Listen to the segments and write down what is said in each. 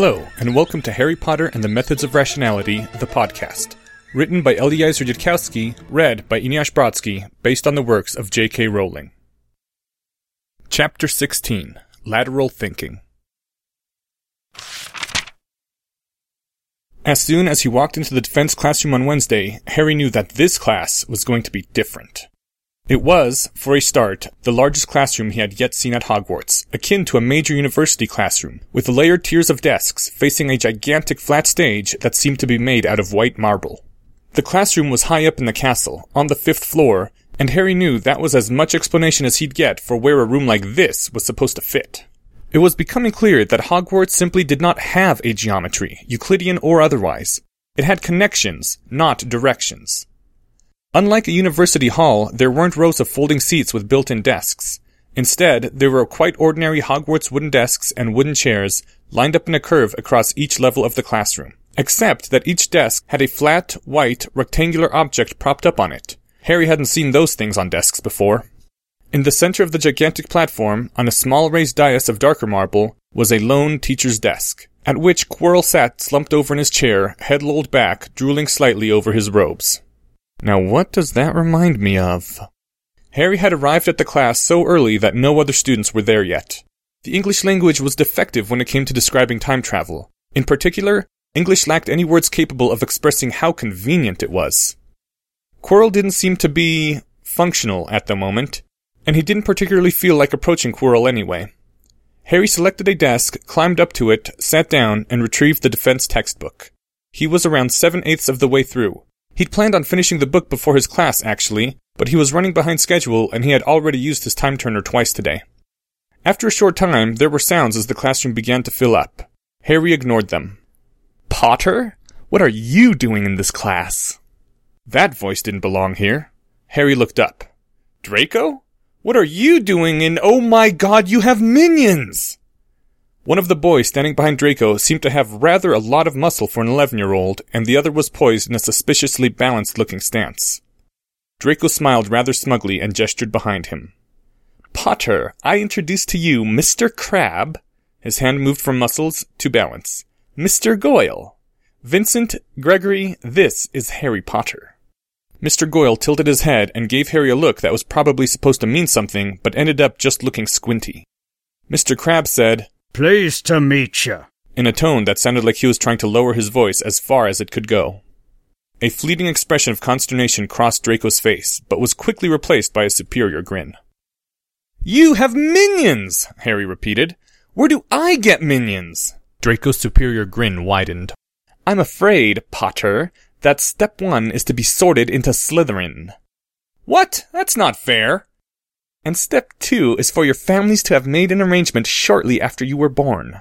Hello, and welcome to Harry Potter and the Methods of Rationality, the podcast. Written by Eliezer Yudkowsky, read by Eneasz Brodsky, based on the works of J.K. Rowling. Chapter 16 Lateral Thinking. As soon as he walked into the defense classroom on Wednesday, Harry knew that this class was going to be different. It was, for a start, the largest classroom he had yet seen at Hogwarts, akin to a major university classroom, with layered tiers of desks facing a gigantic flat stage that seemed to be made out of white marble. The classroom was high up in the castle, on the fifth floor, and Harry knew that was as much explanation as he'd get for where a room like this was supposed to fit. It was becoming clear that Hogwarts simply did not have a geometry, Euclidean or otherwise. It had connections, not directions. Unlike a university hall, there weren't rows of folding seats with built-in desks. Instead, there were quite ordinary Hogwarts wooden desks and wooden chairs lined up in a curve across each level of the classroom. Except that each desk had a flat, white, rectangular object propped up on it. Harry hadn't seen those things on desks before. In the center of the gigantic platform, on a small raised dais of darker marble, was a lone teacher's desk, at which Quirrell sat slumped over in his chair, head lolled back, drooling slightly over his robes. Now what does that remind me of? Harry had arrived at the class so early that no other students were there yet. The English language was defective when it came to describing time travel. In particular, English lacked any words capable of expressing how convenient it was. Quirrell didn't seem to be functional at the moment, and he didn't particularly feel like approaching Quirrell anyway. Harry selected a desk, climbed up to it, sat down, and retrieved the defense textbook. He was around seven eighths of the way through, He'd planned on finishing the book before his class, actually, but he was running behind schedule and he had already used his time turner twice today. After a short time, there were sounds as the classroom began to fill up. Harry ignored them. Potter? What are you doing in this class? That voice didn't belong here. Harry looked up. Draco? What are you doing in Oh my god, you have minions! One of the boys standing behind Draco seemed to have rather a lot of muscle for an 11 year old, and the other was poised in a suspiciously balanced looking stance. Draco smiled rather smugly and gestured behind him. Potter, I introduce to you Mr. Crabbe. His hand moved from muscles to balance. Mr. Goyle. Vincent, Gregory, this is Harry Potter. Mr. Goyle tilted his head and gave Harry a look that was probably supposed to mean something, but ended up just looking squinty. Mr. Crabbe said, Pleased to meet you. In a tone that sounded like he was trying to lower his voice as far as it could go. A fleeting expression of consternation crossed Draco's face, but was quickly replaced by a superior grin. You have minions! Harry repeated. Where do I get minions? Draco's superior grin widened. I'm afraid, Potter, that step one is to be sorted into Slytherin. What? That's not fair. And step two is for your families to have made an arrangement shortly after you were born.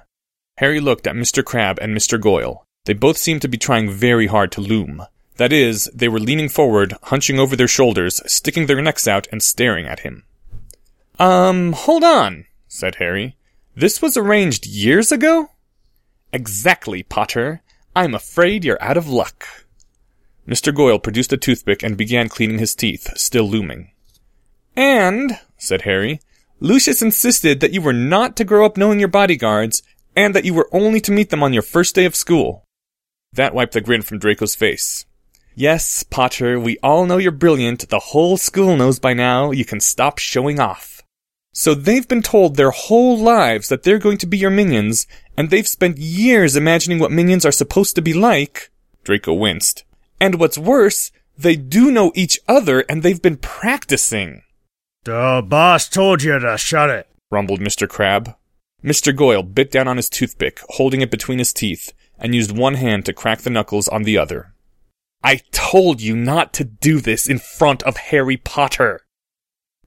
Harry looked at Mr. Crabbe and Mr. Goyle. They both seemed to be trying very hard to loom. That is, they were leaning forward, hunching over their shoulders, sticking their necks out, and staring at him. Um, hold on, said Harry. This was arranged years ago? Exactly, Potter. I'm afraid you're out of luck. Mr. Goyle produced a toothpick and began cleaning his teeth, still looming. And, said Harry, Lucius insisted that you were not to grow up knowing your bodyguards, and that you were only to meet them on your first day of school. That wiped the grin from Draco's face. Yes, Potter, we all know you're brilliant. The whole school knows by now you can stop showing off. So they've been told their whole lives that they're going to be your minions, and they've spent years imagining what minions are supposed to be like. Draco winced. And what's worse, they do know each other and they've been practicing. The boss told you to shut it, rumbled Mr. Crabbe. Mr. Goyle bit down on his toothpick, holding it between his teeth, and used one hand to crack the knuckles on the other. I told you not to do this in front of Harry Potter.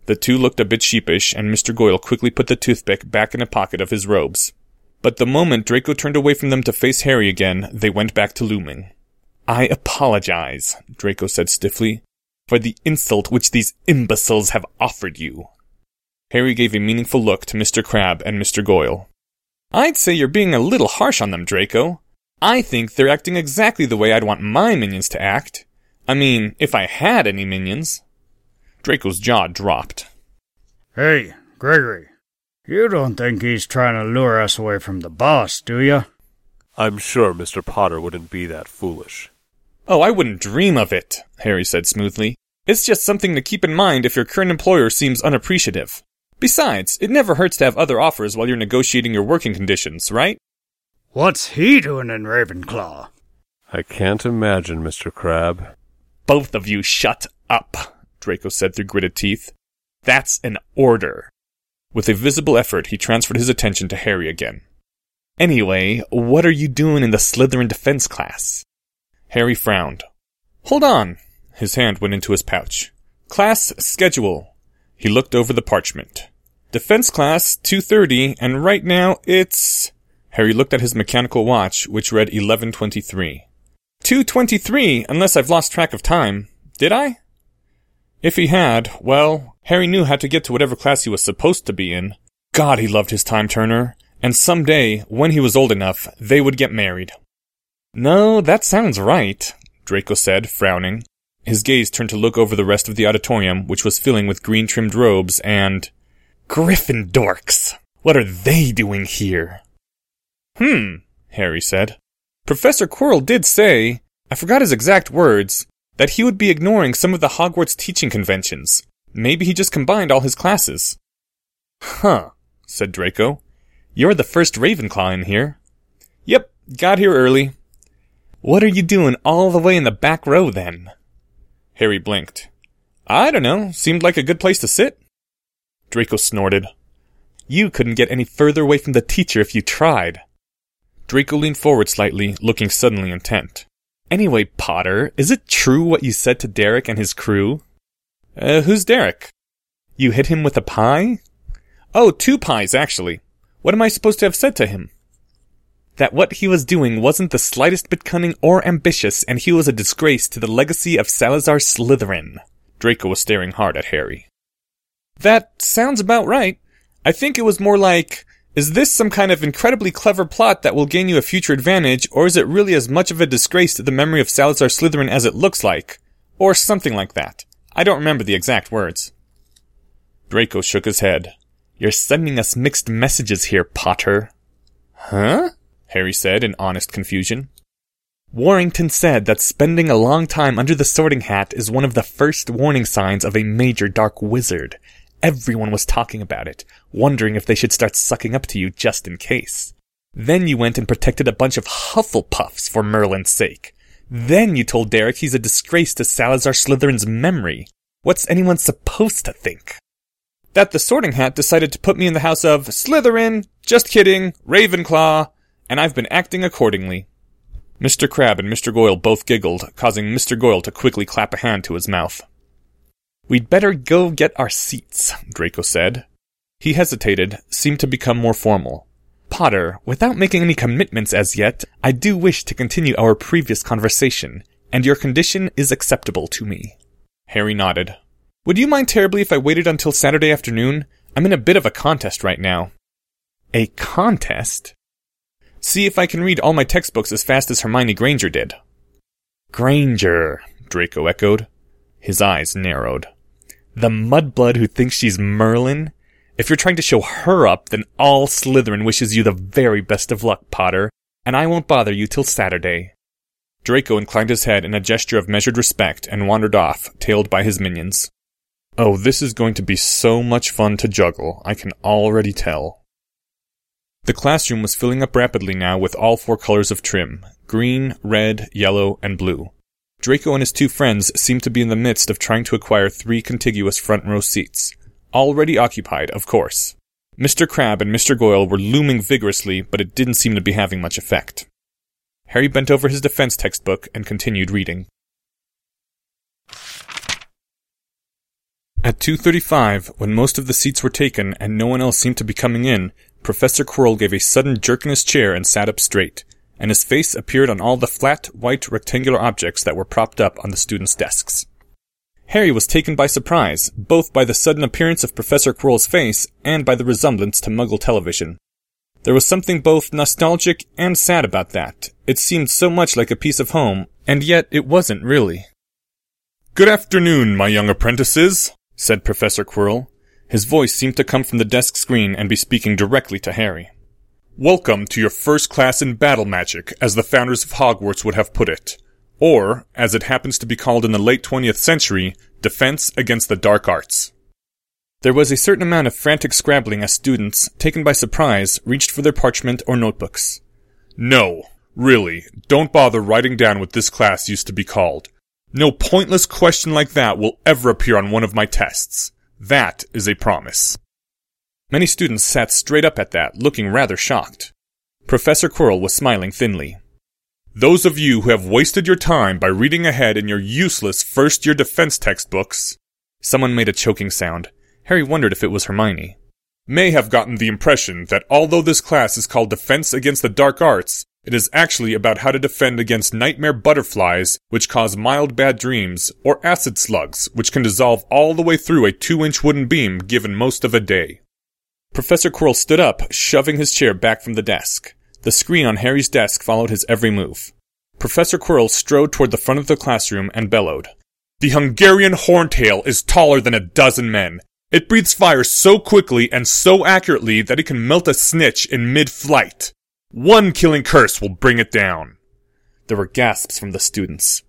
The two looked a bit sheepish, and Mr. Goyle quickly put the toothpick back in a pocket of his robes. But the moment Draco turned away from them to face Harry again, they went back to looming. I apologize, Draco said stiffly for the insult which these imbeciles have offered you. Harry gave a meaningful look to Mr. Crabbe and Mr. Goyle. I'd say you're being a little harsh on them, Draco. I think they're acting exactly the way I'd want my minions to act. I mean, if I had any minions. Draco's jaw dropped. Hey, Gregory, you don't think he's trying to lure us away from the boss, do you? I'm sure Mr. Potter wouldn't be that foolish. Oh, I wouldn't dream of it, Harry said smoothly. It's just something to keep in mind if your current employer seems unappreciative. Besides, it never hurts to have other offers while you're negotiating your working conditions, right? What's he doing in Ravenclaw? I can't imagine, Mr. Crabbe. Both of you shut up, Draco said through gritted teeth. That's an order. With a visible effort, he transferred his attention to Harry again. Anyway, what are you doing in the Slytherin defense class? Harry frowned. Hold on. His hand went into his pouch. Class schedule. He looked over the parchment. Defense class 230 and right now it's Harry looked at his mechanical watch which read 1123. 223 unless I've lost track of time. Did I? If he had, well, Harry knew how to get to whatever class he was supposed to be in. God, he loved his time turner. And someday, when he was old enough, they would get married. No, that sounds right, Draco said, frowning. His gaze turned to look over the rest of the auditorium, which was filling with green trimmed robes and. Gryffindorks! What are they doing here? Hmm, Harry said. Professor Quirrell did say, I forgot his exact words, that he would be ignoring some of the Hogwarts teaching conventions. Maybe he just combined all his classes. Huh, said Draco. You're the first Ravenclaw in here. Yep, got here early. What are you doing all the way in the back row then? Harry blinked. I don't know, seemed like a good place to sit. Draco snorted. You couldn't get any further away from the teacher if you tried. Draco leaned forward slightly, looking suddenly intent. Anyway, Potter, is it true what you said to Derek and his crew? Uh, who's Derek? You hit him with a pie? Oh, two pies, actually. What am I supposed to have said to him? That what he was doing wasn't the slightest bit cunning or ambitious, and he was a disgrace to the legacy of Salazar Slytherin. Draco was staring hard at Harry. That sounds about right. I think it was more like, is this some kind of incredibly clever plot that will gain you a future advantage, or is it really as much of a disgrace to the memory of Salazar Slytherin as it looks like? Or something like that. I don't remember the exact words. Draco shook his head. You're sending us mixed messages here, Potter. Huh? Harry said in honest confusion. Warrington said that spending a long time under the sorting hat is one of the first warning signs of a major dark wizard. Everyone was talking about it, wondering if they should start sucking up to you just in case. Then you went and protected a bunch of Hufflepuffs for Merlin's sake. Then you told Derek he's a disgrace to Salazar Slytherin's memory. What's anyone supposed to think? That the sorting hat decided to put me in the house of Slytherin, just kidding, Ravenclaw, and I've been acting accordingly. Mr. Crabbe and Mr. Goyle both giggled, causing Mr. Goyle to quickly clap a hand to his mouth. We'd better go get our seats, Draco said. He hesitated, seemed to become more formal. Potter, without making any commitments as yet, I do wish to continue our previous conversation, and your condition is acceptable to me. Harry nodded. Would you mind terribly if I waited until Saturday afternoon? I'm in a bit of a contest right now. A contest? See if I can read all my textbooks as fast as Hermione Granger did. Granger, Draco echoed. His eyes narrowed. The mudblood who thinks she's Merlin? If you're trying to show her up, then all Slytherin wishes you the very best of luck, Potter, and I won't bother you till Saturday. Draco inclined his head in a gesture of measured respect and wandered off, tailed by his minions. Oh, this is going to be so much fun to juggle, I can already tell. The classroom was filling up rapidly now with all four colors of trim green, red, yellow, and blue. Draco and his two friends seemed to be in the midst of trying to acquire three contiguous front row seats. Already occupied, of course. Mr. Crabbe and Mr. Goyle were looming vigorously, but it didn't seem to be having much effect. Harry bent over his defense textbook and continued reading. At 2.35, when most of the seats were taken and no one else seemed to be coming in, Professor Quirrell gave a sudden jerk in his chair and sat up straight, and his face appeared on all the flat, white, rectangular objects that were propped up on the students' desks. Harry was taken by surprise, both by the sudden appearance of Professor Quirrell's face and by the resemblance to Muggle television. There was something both nostalgic and sad about that. It seemed so much like a piece of home, and yet it wasn't really. Good afternoon, my young apprentices, said Professor Quirrell. His voice seemed to come from the desk screen and be speaking directly to Harry. Welcome to your first class in battle magic, as the founders of Hogwarts would have put it. Or, as it happens to be called in the late 20th century, Defense Against the Dark Arts. There was a certain amount of frantic scrabbling as students, taken by surprise, reached for their parchment or notebooks. No, really, don't bother writing down what this class used to be called. No pointless question like that will ever appear on one of my tests. That is a promise. Many students sat straight up at that, looking rather shocked. Professor Quirrell was smiling thinly. Those of you who have wasted your time by reading ahead in your useless first year defense textbooks, someone made a choking sound. Harry wondered if it was Hermione, may have gotten the impression that although this class is called Defense Against the Dark Arts, it is actually about how to defend against nightmare butterflies, which cause mild bad dreams, or acid slugs, which can dissolve all the way through a two inch wooden beam given most of a day. Professor Quirrell stood up, shoving his chair back from the desk. The screen on Harry's desk followed his every move. Professor Quirrell strode toward the front of the classroom and bellowed. The Hungarian horntail is taller than a dozen men. It breathes fire so quickly and so accurately that it can melt a snitch in mid-flight. One killing curse will bring it down. There were gasps from the students.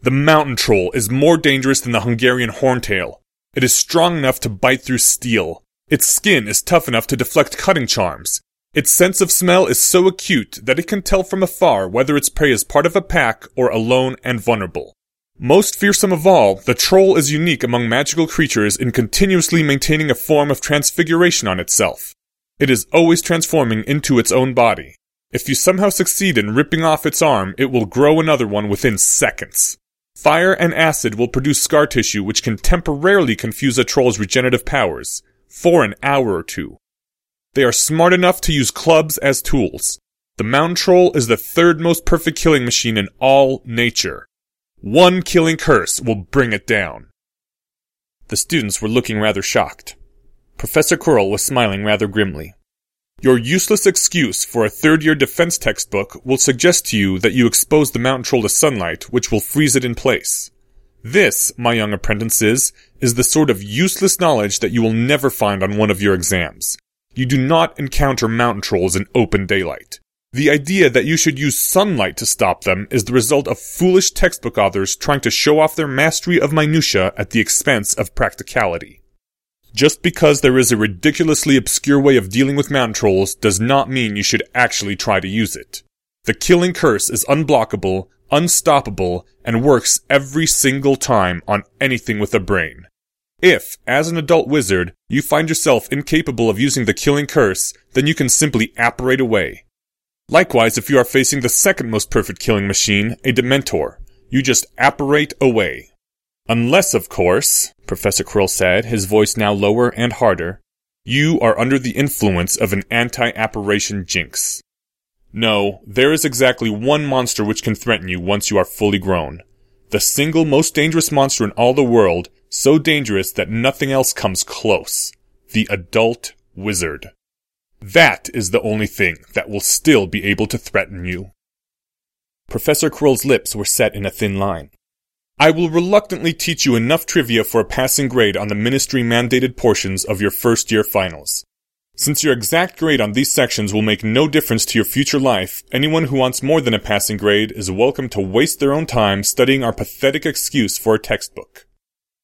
The mountain troll is more dangerous than the Hungarian horntail. It is strong enough to bite through steel, its skin is tough enough to deflect cutting charms. Its sense of smell is so acute that it can tell from afar whether its prey is part of a pack or alone and vulnerable. Most fearsome of all, the troll is unique among magical creatures in continuously maintaining a form of transfiguration on itself. It is always transforming into its own body. If you somehow succeed in ripping off its arm, it will grow another one within seconds. Fire and acid will produce scar tissue which can temporarily confuse a troll's regenerative powers for an hour or two. They are smart enough to use clubs as tools. The mountain troll is the third most perfect killing machine in all nature. One killing curse will bring it down. The students were looking rather shocked. Professor Quirrell was smiling rather grimly. Your useless excuse for a third year defense textbook will suggest to you that you expose the mountain troll to sunlight, which will freeze it in place. This, my young apprentices, is the sort of useless knowledge that you will never find on one of your exams. You do not encounter mountain trolls in open daylight. The idea that you should use sunlight to stop them is the result of foolish textbook authors trying to show off their mastery of minutia at the expense of practicality. Just because there is a ridiculously obscure way of dealing with mountain trolls does not mean you should actually try to use it. The killing curse is unblockable, unstoppable, and works every single time on anything with a brain. If, as an adult wizard, you find yourself incapable of using the killing curse, then you can simply apparate away. Likewise, if you are facing the second most perfect killing machine, a Dementor, you just apparate away. Unless, of course, Professor Quirrell said, his voice now lower and harder, you are under the influence of an anti-apparition jinx. No, there is exactly one monster which can threaten you once you are fully grown. The single most dangerous monster in all the world, so dangerous that nothing else comes close. The adult wizard. That is the only thing that will still be able to threaten you. Professor Quirrell's lips were set in a thin line. I will reluctantly teach you enough trivia for a passing grade on the ministry mandated portions of your first year finals. Since your exact grade on these sections will make no difference to your future life, anyone who wants more than a passing grade is welcome to waste their own time studying our pathetic excuse for a textbook.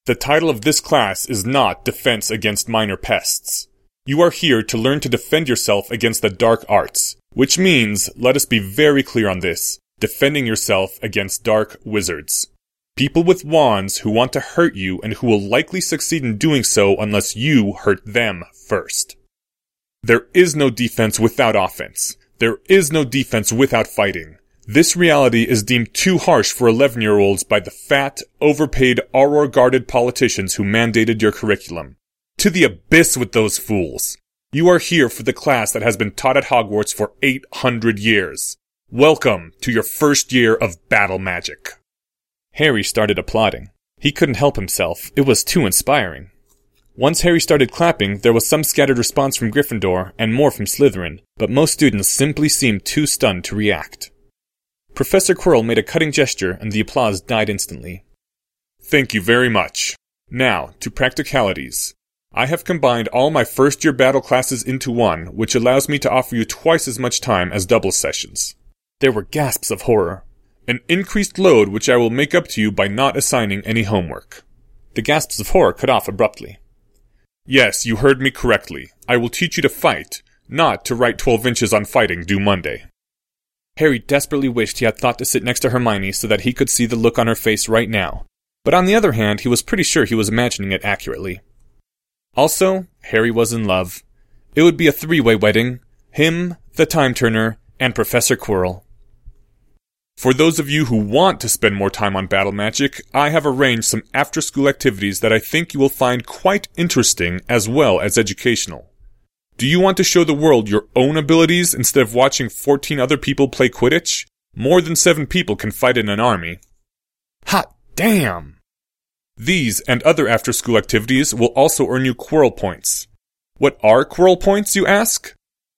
The title of this class is not Defense Against Minor Pests. You are here to learn to defend yourself against the dark arts, which means, let us be very clear on this, defending yourself against dark wizards. People with wands who want to hurt you and who will likely succeed in doing so unless you hurt them first. There is no defense without offense. There is no defense without fighting. This reality is deemed too harsh for 11 year olds by the fat, overpaid, auror guarded politicians who mandated your curriculum. To the abyss with those fools. You are here for the class that has been taught at Hogwarts for 800 years. Welcome to your first year of battle magic. Harry started applauding. He couldn't help himself. It was too inspiring. Once Harry started clapping, there was some scattered response from Gryffindor and more from Slytherin, but most students simply seemed too stunned to react. Professor Quirrell made a cutting gesture and the applause died instantly. Thank you very much. Now, to practicalities. I have combined all my first year battle classes into one, which allows me to offer you twice as much time as double sessions. There were gasps of horror. An increased load which I will make up to you by not assigning any homework. The gasps of horror cut off abruptly. Yes, you heard me correctly. I will teach you to fight, not to write 12 inches on fighting due Monday. Harry desperately wished he had thought to sit next to Hermione so that he could see the look on her face right now. But on the other hand, he was pretty sure he was imagining it accurately. Also, Harry was in love. It would be a three-way wedding. Him, the Time Turner, and Professor Quirrell. For those of you who want to spend more time on battle magic, I have arranged some after-school activities that I think you will find quite interesting as well as educational. Do you want to show the world your own abilities instead of watching 14 other people play Quidditch? More than seven people can fight in an army. Hot damn! These and other after school activities will also earn you Quirrell points. What are Quirrell points, you ask?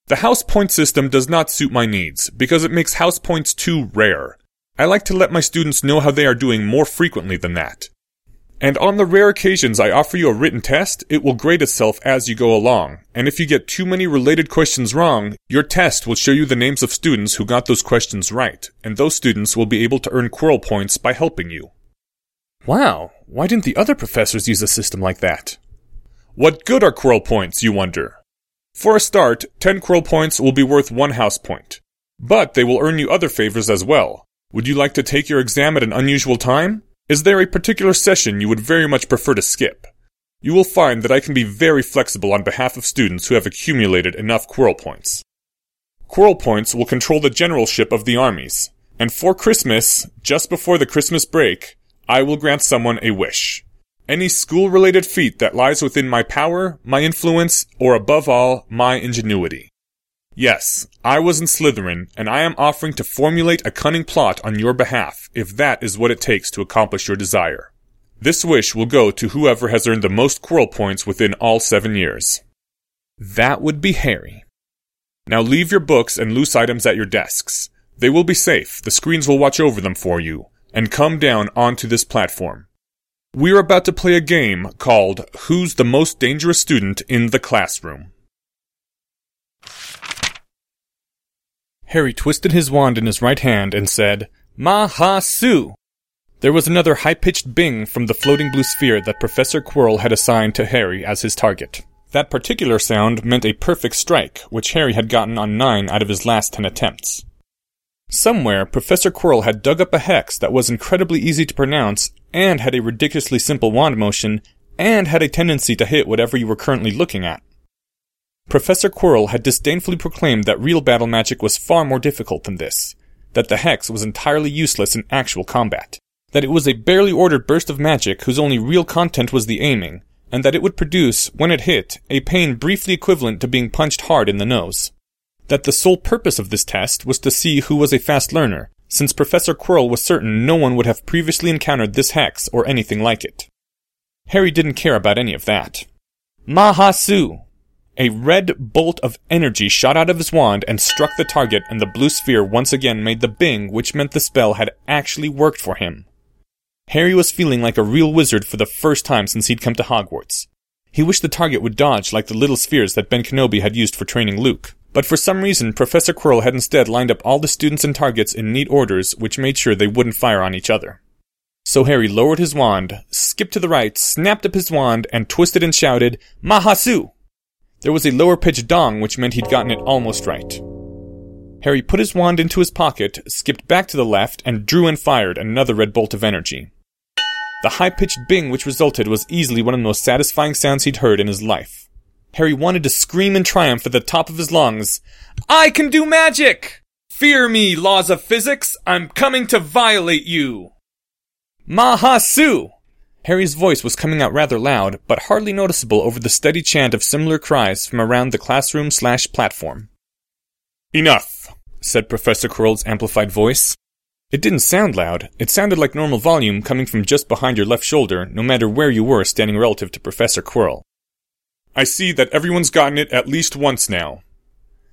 The house point system does not suit my needs because it makes house points too rare. I like to let my students know how they are doing more frequently than that. And on the rare occasions I offer you a written test, it will grade itself as you go along. And if you get too many related questions wrong, your test will show you the names of students who got those questions right, and those students will be able to earn Quirrell points by helping you. Wow, why didn't the other professors use a system like that? What good are Quirrell points, you wonder? For a start, 10 Quirrell points will be worth one house point. But they will earn you other favors as well. Would you like to take your exam at an unusual time? Is there a particular session you would very much prefer to skip? You will find that I can be very flexible on behalf of students who have accumulated enough Quirrell points. Quirrell points will control the generalship of the armies, and for Christmas, just before the Christmas break, I will grant someone a wish. Any school related feat that lies within my power, my influence, or above all, my ingenuity. Yes, I was in Slytherin, and I am offering to formulate a cunning plot on your behalf, if that is what it takes to accomplish your desire. This wish will go to whoever has earned the most Quirrell points within all seven years. That would be Harry. Now leave your books and loose items at your desks. They will be safe, the screens will watch over them for you, and come down onto this platform. We're about to play a game called Who's the Most Dangerous Student in the Classroom. Harry twisted his wand in his right hand and said, Ma-ha-su! There was another high-pitched bing from the floating blue sphere that Professor Quirrell had assigned to Harry as his target. That particular sound meant a perfect strike, which Harry had gotten on nine out of his last ten attempts. Somewhere, Professor Quirrell had dug up a hex that was incredibly easy to pronounce, and had a ridiculously simple wand motion, and had a tendency to hit whatever you were currently looking at. Professor Quirrell had disdainfully proclaimed that real battle magic was far more difficult than this, that the hex was entirely useless in actual combat, that it was a barely ordered burst of magic whose only real content was the aiming, and that it would produce, when it hit, a pain briefly equivalent to being punched hard in the nose that the sole purpose of this test was to see who was a fast learner, since Professor Quirrell was certain no one would have previously encountered this hex or anything like it. Harry didn't care about any of that. Mahasu! A red bolt of energy shot out of his wand and struck the target, and the blue sphere once again made the bing, which meant the spell had actually worked for him. Harry was feeling like a real wizard for the first time since he'd come to Hogwarts. He wished the target would dodge like the little spheres that Ben Kenobi had used for training Luke. But for some reason, Professor Quirrell had instead lined up all the students and targets in neat orders, which made sure they wouldn't fire on each other. So Harry lowered his wand, skipped to the right, snapped up his wand, and twisted and shouted, Mahasu! There was a lower pitched dong, which meant he'd gotten it almost right. Harry put his wand into his pocket, skipped back to the left, and drew and fired another red bolt of energy. The high pitched bing which resulted was easily one of the most satisfying sounds he'd heard in his life. Harry wanted to scream in triumph at the top of his lungs. I can do magic! Fear me, laws of physics! I'm coming to violate you! Mahasu! Harry's voice was coming out rather loud, but hardly noticeable over the steady chant of similar cries from around the classroom slash platform. Enough, said Professor Quirrell's amplified voice. It didn't sound loud. It sounded like normal volume coming from just behind your left shoulder, no matter where you were standing relative to Professor Quirrell. I see that everyone's gotten it at least once now.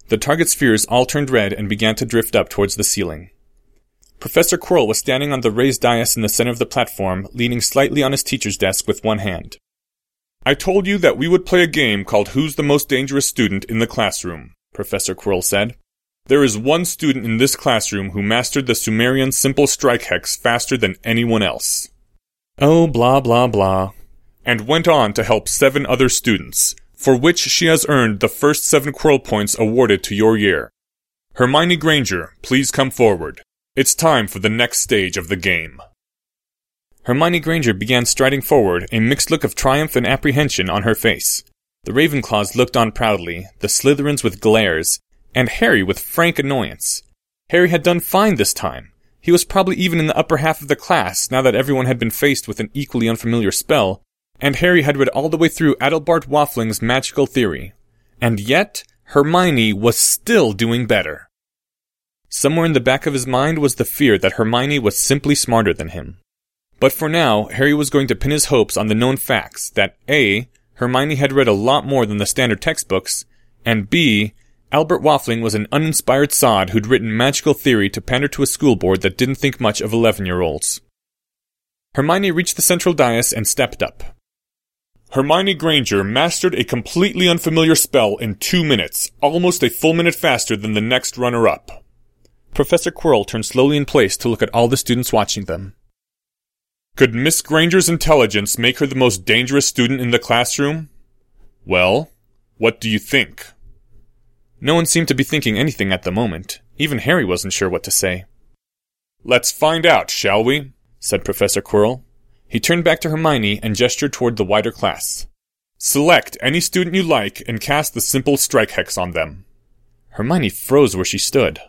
The target spheres all turned red and began to drift up towards the ceiling. Professor Quirrell was standing on the raised dais in the center of the platform, leaning slightly on his teacher's desk with one hand. I told you that we would play a game called Who's the Most Dangerous Student in the Classroom, Professor Quirrell said. There is one student in this classroom who mastered the Sumerian simple strike hex faster than anyone else. Oh, blah, blah, blah. And went on to help seven other students, for which she has earned the first seven Quirrell points awarded to your year. Hermione Granger, please come forward. It's time for the next stage of the game. Hermione Granger began striding forward, a mixed look of triumph and apprehension on her face. The Ravenclaws looked on proudly, the Slytherins with glares, and Harry with frank annoyance. Harry had done fine this time. He was probably even in the upper half of the class now that everyone had been faced with an equally unfamiliar spell, and Harry had read all the way through Adalbert Waffling's magical theory. And yet, Hermione was still doing better. Somewhere in the back of his mind was the fear that Hermione was simply smarter than him. But for now, Harry was going to pin his hopes on the known facts that A. Hermione had read a lot more than the standard textbooks, and B. Albert Waffling was an uninspired sod who'd written magical theory to pander to a school board that didn't think much of 11 year olds. Hermione reached the central dais and stepped up. Hermione Granger mastered a completely unfamiliar spell in two minutes, almost a full minute faster than the next runner up. Professor Quirrell turned slowly in place to look at all the students watching them. Could Miss Granger's intelligence make her the most dangerous student in the classroom? Well, what do you think? No one seemed to be thinking anything at the moment. Even Harry wasn't sure what to say. Let's find out, shall we? said Professor Quirrell. He turned back to Hermione and gestured toward the wider class. Select any student you like and cast the simple strike hex on them. Hermione froze where she stood.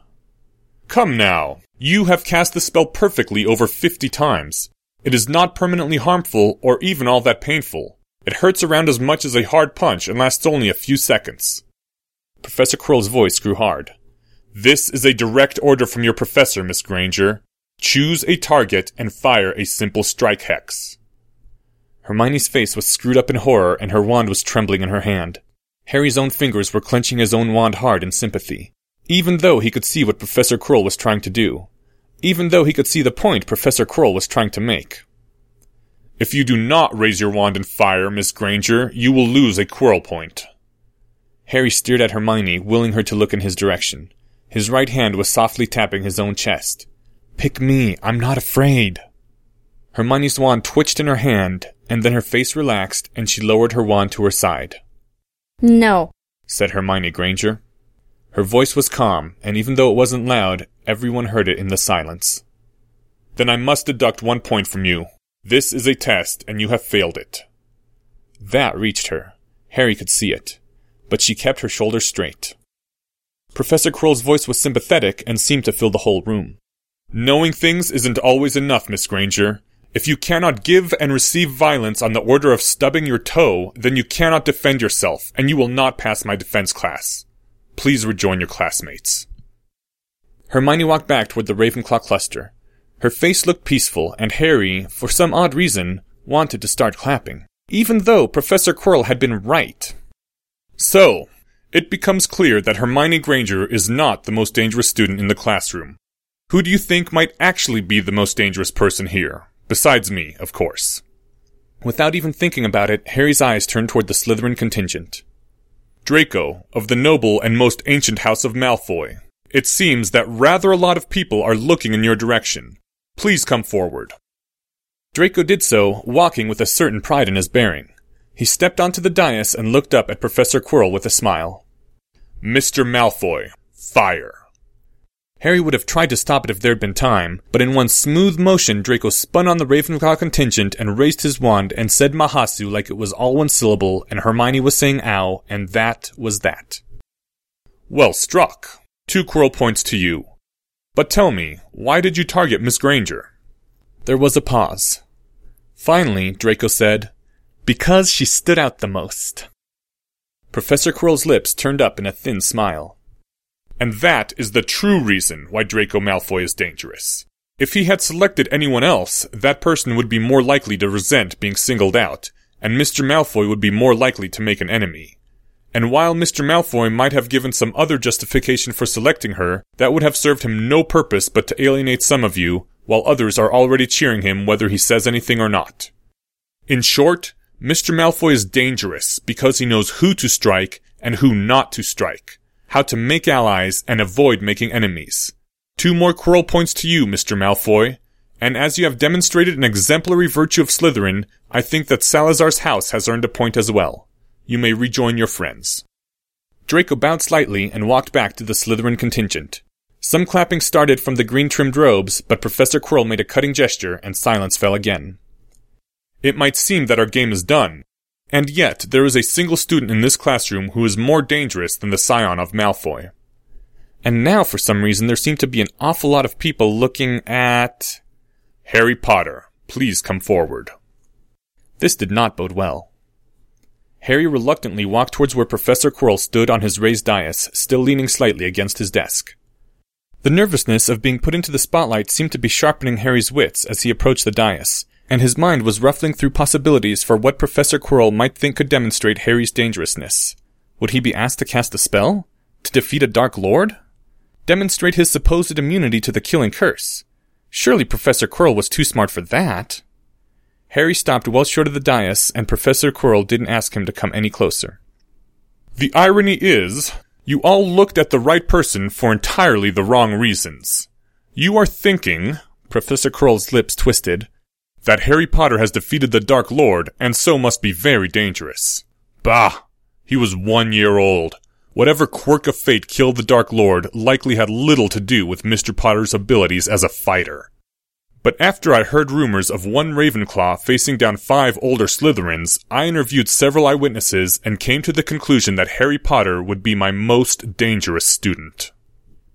Come now. You have cast the spell perfectly over fifty times. It is not permanently harmful or even all that painful. It hurts around as much as a hard punch and lasts only a few seconds. Professor Quirrell's voice grew hard. This is a direct order from your professor, Miss Granger. Choose a target and fire a simple strike hex. Hermione's face was screwed up in horror and her wand was trembling in her hand. Harry's own fingers were clenching his own wand hard in sympathy, even though he could see what Professor Quirrell was trying to do even though he could see the point Professor Quirrell was trying to make. If you do not raise your wand and fire, Miss Granger, you will lose a Quirrell point. Harry stared at Hermione, willing her to look in his direction. His right hand was softly tapping his own chest. Pick me, I'm not afraid. Hermione's wand twitched in her hand, and then her face relaxed, and she lowered her wand to her side. No, said Hermione Granger. Her voice was calm, and even though it wasn't loud, everyone heard it in the silence. Then I must deduct one point from you. This is a test, and you have failed it. That reached her. Harry could see it. But she kept her shoulders straight. Professor Quirrell's voice was sympathetic and seemed to fill the whole room. Knowing things isn't always enough, Miss Granger. If you cannot give and receive violence on the order of stubbing your toe, then you cannot defend yourself, and you will not pass my defense class. Please rejoin your classmates. Hermione walked back toward the Ravenclaw cluster. Her face looked peaceful, and Harry, for some odd reason, wanted to start clapping, even though Professor Quirrell had been right. So, it becomes clear that Hermione Granger is not the most dangerous student in the classroom. Who do you think might actually be the most dangerous person here? Besides me, of course. Without even thinking about it, Harry's eyes turned toward the Slytherin contingent. Draco, of the noble and most ancient house of Malfoy. It seems that rather a lot of people are looking in your direction. Please come forward. Draco did so, walking with a certain pride in his bearing. He stepped onto the dais and looked up at Professor Quirrell with a smile. Mr. Malfoy, fire. Harry would have tried to stop it if there had been time, but in one smooth motion Draco spun on the Ravenclaw contingent and raised his wand and said Mahasu like it was all one syllable and Hermione was saying ow, and that was that. Well struck. Two Quirrell points to you. But tell me, why did you target Miss Granger? There was a pause. Finally, Draco said, Because she stood out the most. Professor Quirrell's lips turned up in a thin smile. And that is the true reason why Draco Malfoy is dangerous. If he had selected anyone else, that person would be more likely to resent being singled out, and Mr. Malfoy would be more likely to make an enemy. And while Mr. Malfoy might have given some other justification for selecting her, that would have served him no purpose but to alienate some of you, while others are already cheering him whether he says anything or not. In short, Mr. Malfoy is dangerous because he knows who to strike and who not to strike, how to make allies and avoid making enemies. Two more Quirrell points to you, Mr. Malfoy, and as you have demonstrated an exemplary virtue of Slytherin, I think that Salazar's house has earned a point as well. You may rejoin your friends. Draco bowed slightly and walked back to the Slytherin contingent. Some clapping started from the green trimmed robes, but Professor Quirrell made a cutting gesture and silence fell again. It might seem that our game is done, and yet there is a single student in this classroom who is more dangerous than the scion of Malfoy. And now, for some reason, there seem to be an awful lot of people looking at... Harry Potter, please come forward. This did not bode well. Harry reluctantly walked towards where Professor Quirrell stood on his raised dais, still leaning slightly against his desk. The nervousness of being put into the spotlight seemed to be sharpening Harry's wits as he approached the dais, and his mind was ruffling through possibilities for what Professor Quirrell might think could demonstrate Harry's dangerousness. Would he be asked to cast a spell? To defeat a Dark Lord? Demonstrate his supposed immunity to the killing curse? Surely Professor Quirrell was too smart for that. Harry stopped well short of the dais, and Professor Quirrell didn't ask him to come any closer. The irony is, you all looked at the right person for entirely the wrong reasons. You are thinking, Professor Quirrell's lips twisted, that Harry Potter has defeated the Dark Lord and so must be very dangerous. Bah! He was one year old. Whatever quirk of fate killed the Dark Lord likely had little to do with Mr. Potter's abilities as a fighter. But after I heard rumors of one Ravenclaw facing down five older Slytherins, I interviewed several eyewitnesses and came to the conclusion that Harry Potter would be my most dangerous student.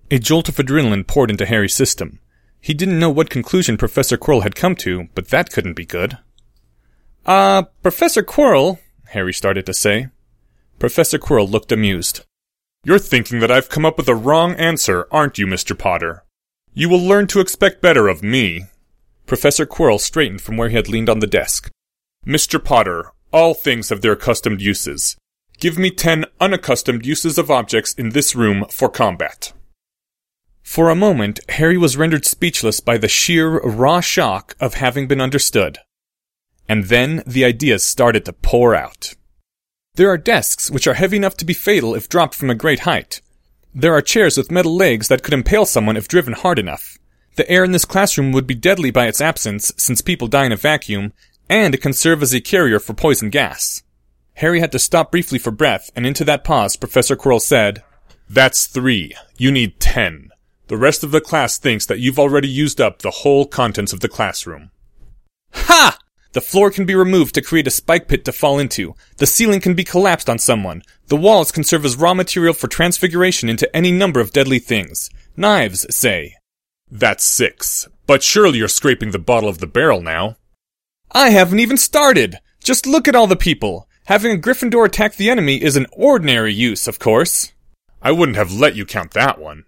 A jolt of adrenaline poured into Harry's system. He didn't know what conclusion Professor Quirrell had come to, but that couldn't be good. Ah, uh, Professor Quirrell, Harry started to say. Professor Quirrell looked amused. You're thinking that I've come up with a wrong answer, aren't you, Mr. Potter? You will learn to expect better of me, Professor Quirrell straightened from where he had leaned on the desk. Mr. Potter, all things have their accustomed uses. Give me ten unaccustomed uses of objects in this room for combat. For a moment, Harry was rendered speechless by the sheer, raw shock of having been understood. And then the ideas started to pour out. There are desks which are heavy enough to be fatal if dropped from a great height. There are chairs with metal legs that could impale someone if driven hard enough. The air in this classroom would be deadly by its absence, since people die in a vacuum, and it can serve as a carrier for poison gas. Harry had to stop briefly for breath, and into that pause, Professor Quirrell said, That's three. You need ten. The rest of the class thinks that you've already used up the whole contents of the classroom. Ha! The floor can be removed to create a spike pit to fall into. The ceiling can be collapsed on someone. The walls can serve as raw material for transfiguration into any number of deadly things. Knives, say. That's six. But surely you're scraping the bottom of the barrel now. I haven't even started! Just look at all the people! Having a Gryffindor attack the enemy is an ordinary use, of course. I wouldn't have let you count that one.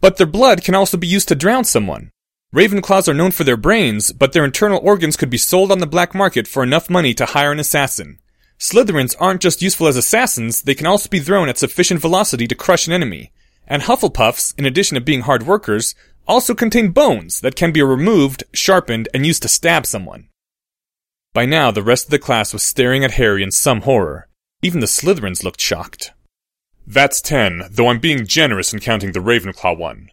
But their blood can also be used to drown someone. Ravenclaws are known for their brains, but their internal organs could be sold on the black market for enough money to hire an assassin. Slytherins aren't just useful as assassins, they can also be thrown at sufficient velocity to crush an enemy. And Hufflepuffs, in addition to being hard workers, also contain bones that can be removed, sharpened, and used to stab someone. By now, the rest of the class was staring at Harry in some horror. Even the Slytherins looked shocked. That's ten, though I'm being generous in counting the Ravenclaw one.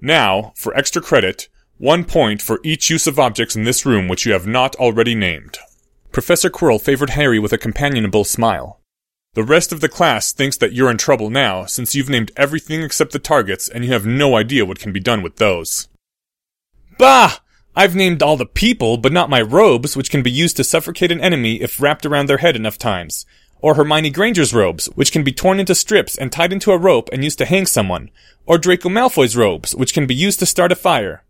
Now, for extra credit, one point for each use of objects in this room which you have not already named. Professor Quirrell favored Harry with a companionable smile. The rest of the class thinks that you're in trouble now, since you've named everything except the targets and you have no idea what can be done with those. Bah! I've named all the people, but not my robes, which can be used to suffocate an enemy if wrapped around their head enough times. Or Hermione Granger's robes, which can be torn into strips and tied into a rope and used to hang someone. Or Draco Malfoy's robes, which can be used to start a fire.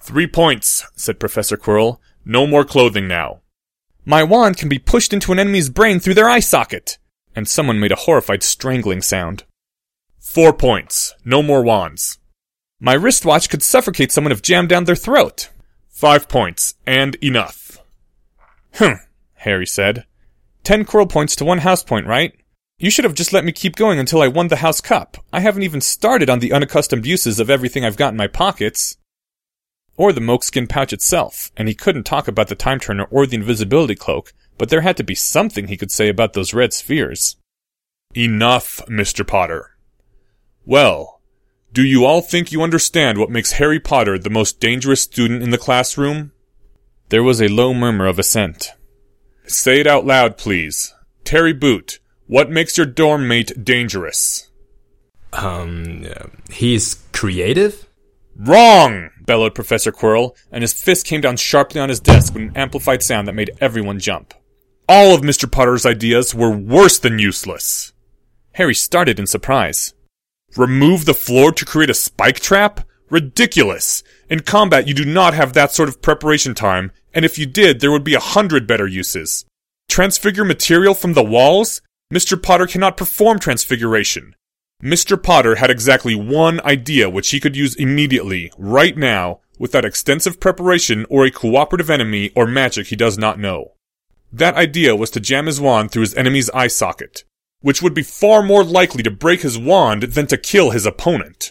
Three points, said Professor Quirrell. No more clothing now. My wand can be pushed into an enemy's brain through their eye socket and someone made a horrified strangling sound. Four points. No more wands. My wristwatch could suffocate someone if jammed down their throat. Five points, and enough. Hm, Harry said. Ten Quirrell points to one house point, right? You should have just let me keep going until I won the house cup. I haven't even started on the unaccustomed uses of everything I've got in my pockets. Or the mokeskin pouch itself, and he couldn't talk about the time turner or the invisibility cloak, but there had to be something he could say about those red spheres. Enough, Mr. Potter. Well, do you all think you understand what makes Harry Potter the most dangerous student in the classroom? There was a low murmur of assent. Say it out loud, please. Terry Boot, what makes your dorm mate dangerous? Um, he's creative? Wrong! bellowed Professor Quirrell, and his fist came down sharply on his desk with an amplified sound that made everyone jump. All of Mr. Potter's ideas were worse than useless. Harry started in surprise. Remove the floor to create a spike trap? Ridiculous! In combat, you do not have that sort of preparation time, and if you did, there would be a hundred better uses. Transfigure material from the walls? Mr. Potter cannot perform transfiguration. Mr. Potter had exactly one idea which he could use immediately, right now, without extensive preparation or a cooperative enemy or magic he does not know. That idea was to jam his wand through his enemy's eye socket, which would be far more likely to break his wand than to kill his opponent.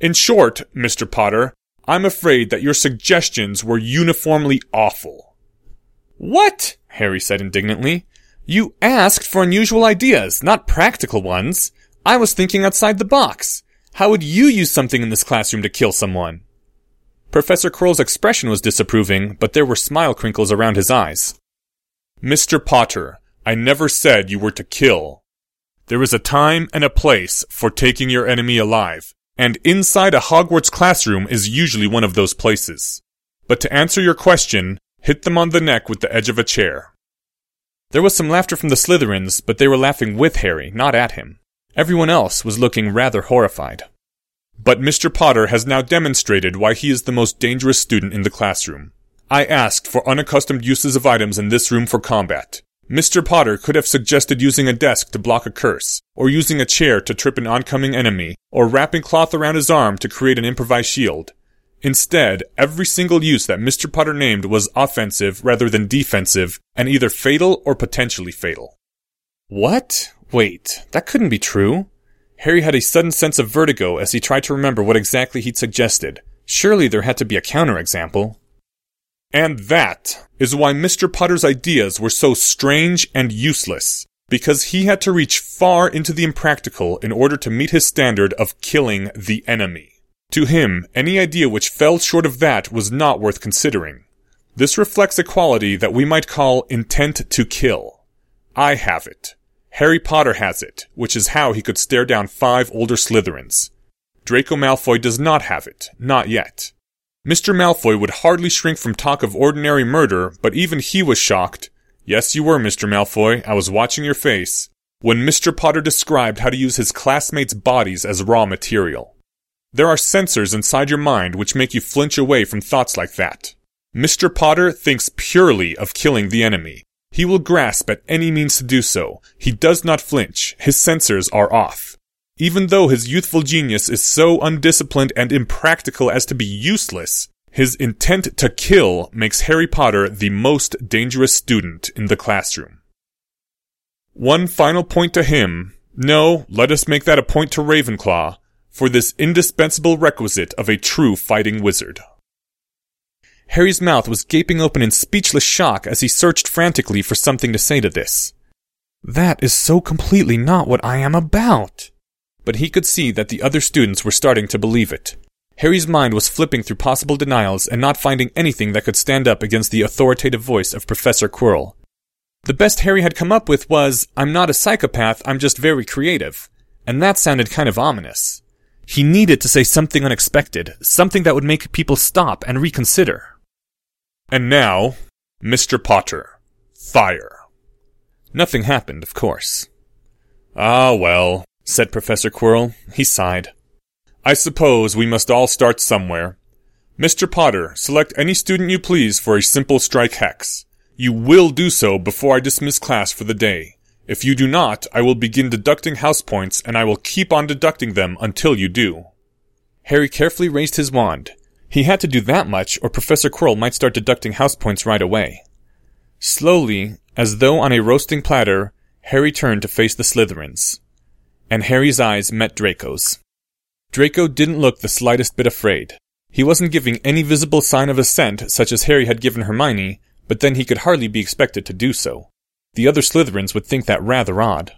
In short, Mr. Potter, I'm afraid that your suggestions were uniformly awful. What? Harry said indignantly. You asked for unusual ideas, not practical ones. I was thinking outside the box. How would you use something in this classroom to kill someone? Professor Quirrell's expression was disapproving, but there were smile crinkles around his eyes. Mr. Potter, I never said you were to kill. There is a time and a place for taking your enemy alive, and inside a Hogwarts classroom is usually one of those places. But to answer your question, hit them on the neck with the edge of a chair. There was some laughter from the Slytherins, but they were laughing with Harry, not at him. Everyone else was looking rather horrified. But Mr. Potter has now demonstrated why he is the most dangerous student in the classroom. I asked for unaccustomed uses of items in this room for combat. Mr. Potter could have suggested using a desk to block a curse, or using a chair to trip an oncoming enemy, or wrapping cloth around his arm to create an improvised shield. Instead, every single use that Mr. Potter named was offensive rather than defensive, and either fatal or potentially fatal. What? Wait, that couldn't be true. Harry had a sudden sense of vertigo as he tried to remember what exactly he'd suggested. Surely there had to be a counterexample. And that is why Mr. Potter's ideas were so strange and useless, because he had to reach far into the impractical in order to meet his standard of killing the enemy. To him, any idea which fell short of that was not worth considering. This reflects a quality that we might call intent to kill. I have it. Harry Potter has it, which is how he could stare down five older Slytherins. Draco Malfoy does not have it, not yet. Mr. Malfoy would hardly shrink from talk of ordinary murder, but even he was shocked. Yes, you were, Mr. Malfoy, I was watching your face. When Mr. Potter described how to use his classmates' bodies as raw material. There are sensors inside your mind which make you flinch away from thoughts like that. Mr. Potter thinks purely of killing the enemy, he will grasp at any means to do so. He does not flinch. His sensors are off. Even though his youthful genius is so undisciplined and impractical as to be useless, his intent to kill makes Harry Potter the most dangerous student in the classroom. One final point to him. No, let us make that a point to Ravenclaw, for this indispensable requisite of a true fighting wizard. Harry's mouth was gaping open in speechless shock as he searched frantically for something to say to this. That is so completely not what I am about. But he could see that the other students were starting to believe it. Harry's mind was flipping through possible denials and not finding anything that could stand up against the authoritative voice of Professor Quirrell. The best Harry had come up with was, I'm not a psychopath, I'm just very creative. And that sounded kind of ominous. He needed to say something unexpected, something that would make people stop and reconsider. And now, Mr. Potter. Fire. Nothing happened, of course. Ah, well, said Professor Quirrell. He sighed. I suppose we must all start somewhere. Mr. Potter, select any student you please for a simple strike hex. You will do so before I dismiss class for the day. If you do not, I will begin deducting house points, and I will keep on deducting them until you do. Harry carefully raised his wand. He had to do that much, or Professor Quirrell might start deducting house points right away. Slowly, as though on a roasting platter, Harry turned to face the Slytherins. And Harry's eyes met Draco's. Draco didn't look the slightest bit afraid. He wasn't giving any visible sign of assent, such as Harry had given Hermione, but then he could hardly be expected to do so. The other Slytherins would think that rather odd.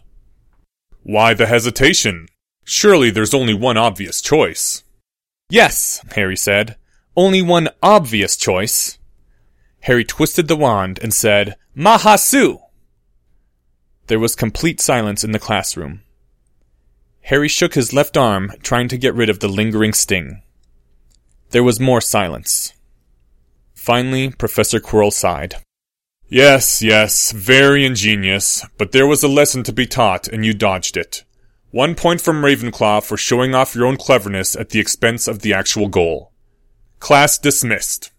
Why the hesitation? Surely there's only one obvious choice. Yes, Harry said. Only one obvious choice. Harry twisted the wand and said, Mahasu! There was complete silence in the classroom. Harry shook his left arm, trying to get rid of the lingering sting. There was more silence. Finally, Professor Quirrell sighed. Yes, yes, very ingenious, but there was a lesson to be taught and you dodged it. One point from Ravenclaw for showing off your own cleverness at the expense of the actual goal. Class dismissed.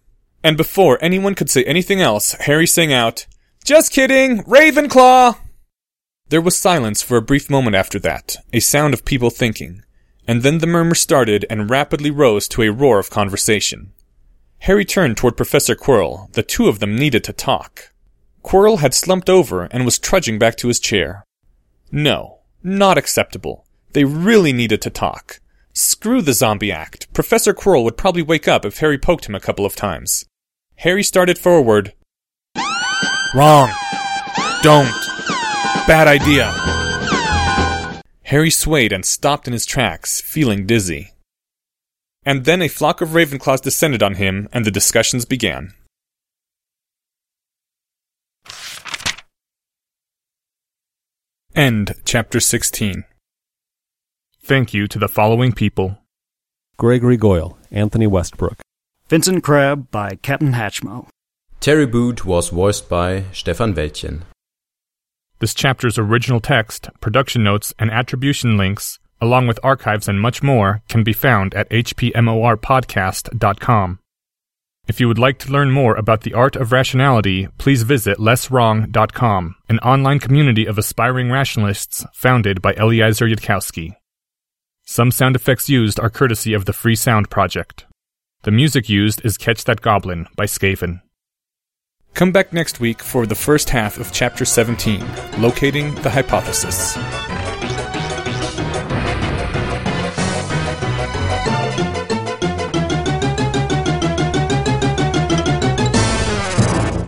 And before anyone could say anything else, Harry sang out, Just kidding! Ravenclaw! There was silence for a brief moment after that, a sound of people thinking, and then the murmur started and rapidly rose to a roar of conversation. Harry turned toward Professor Quirrell. The two of them needed to talk. Quirrell had slumped over and was trudging back to his chair. No, not acceptable. They really needed to talk. Screw the zombie act. Professor Quirrell would probably wake up if Harry poked him a couple of times. Harry started forward. Wrong. Don't. Bad idea. Harry swayed and stopped in his tracks, feeling dizzy. And then a flock of Ravenclaws descended on him, and the discussions began. End chapter 16. Thank you to the following people Gregory Goyle, Anthony Westbrook, Vincent Crabbe by Captain Hatchmo. Terry Boot was voiced by Stefan Wäldchen. This chapter's original text, production notes, and attribution links, along with archives and much more, can be found at hpmorpodcast.com. If you would like to learn more about the art of rationality, please visit lesswrong.com, an online community of aspiring rationalists founded by Eliezer Yudkowsky. Some sound effects used are courtesy of the Free Sound Project. The music used is Catch That Goblin by Skaven. Come back next week for the first half of Chapter 17, Locating the Hypothesis.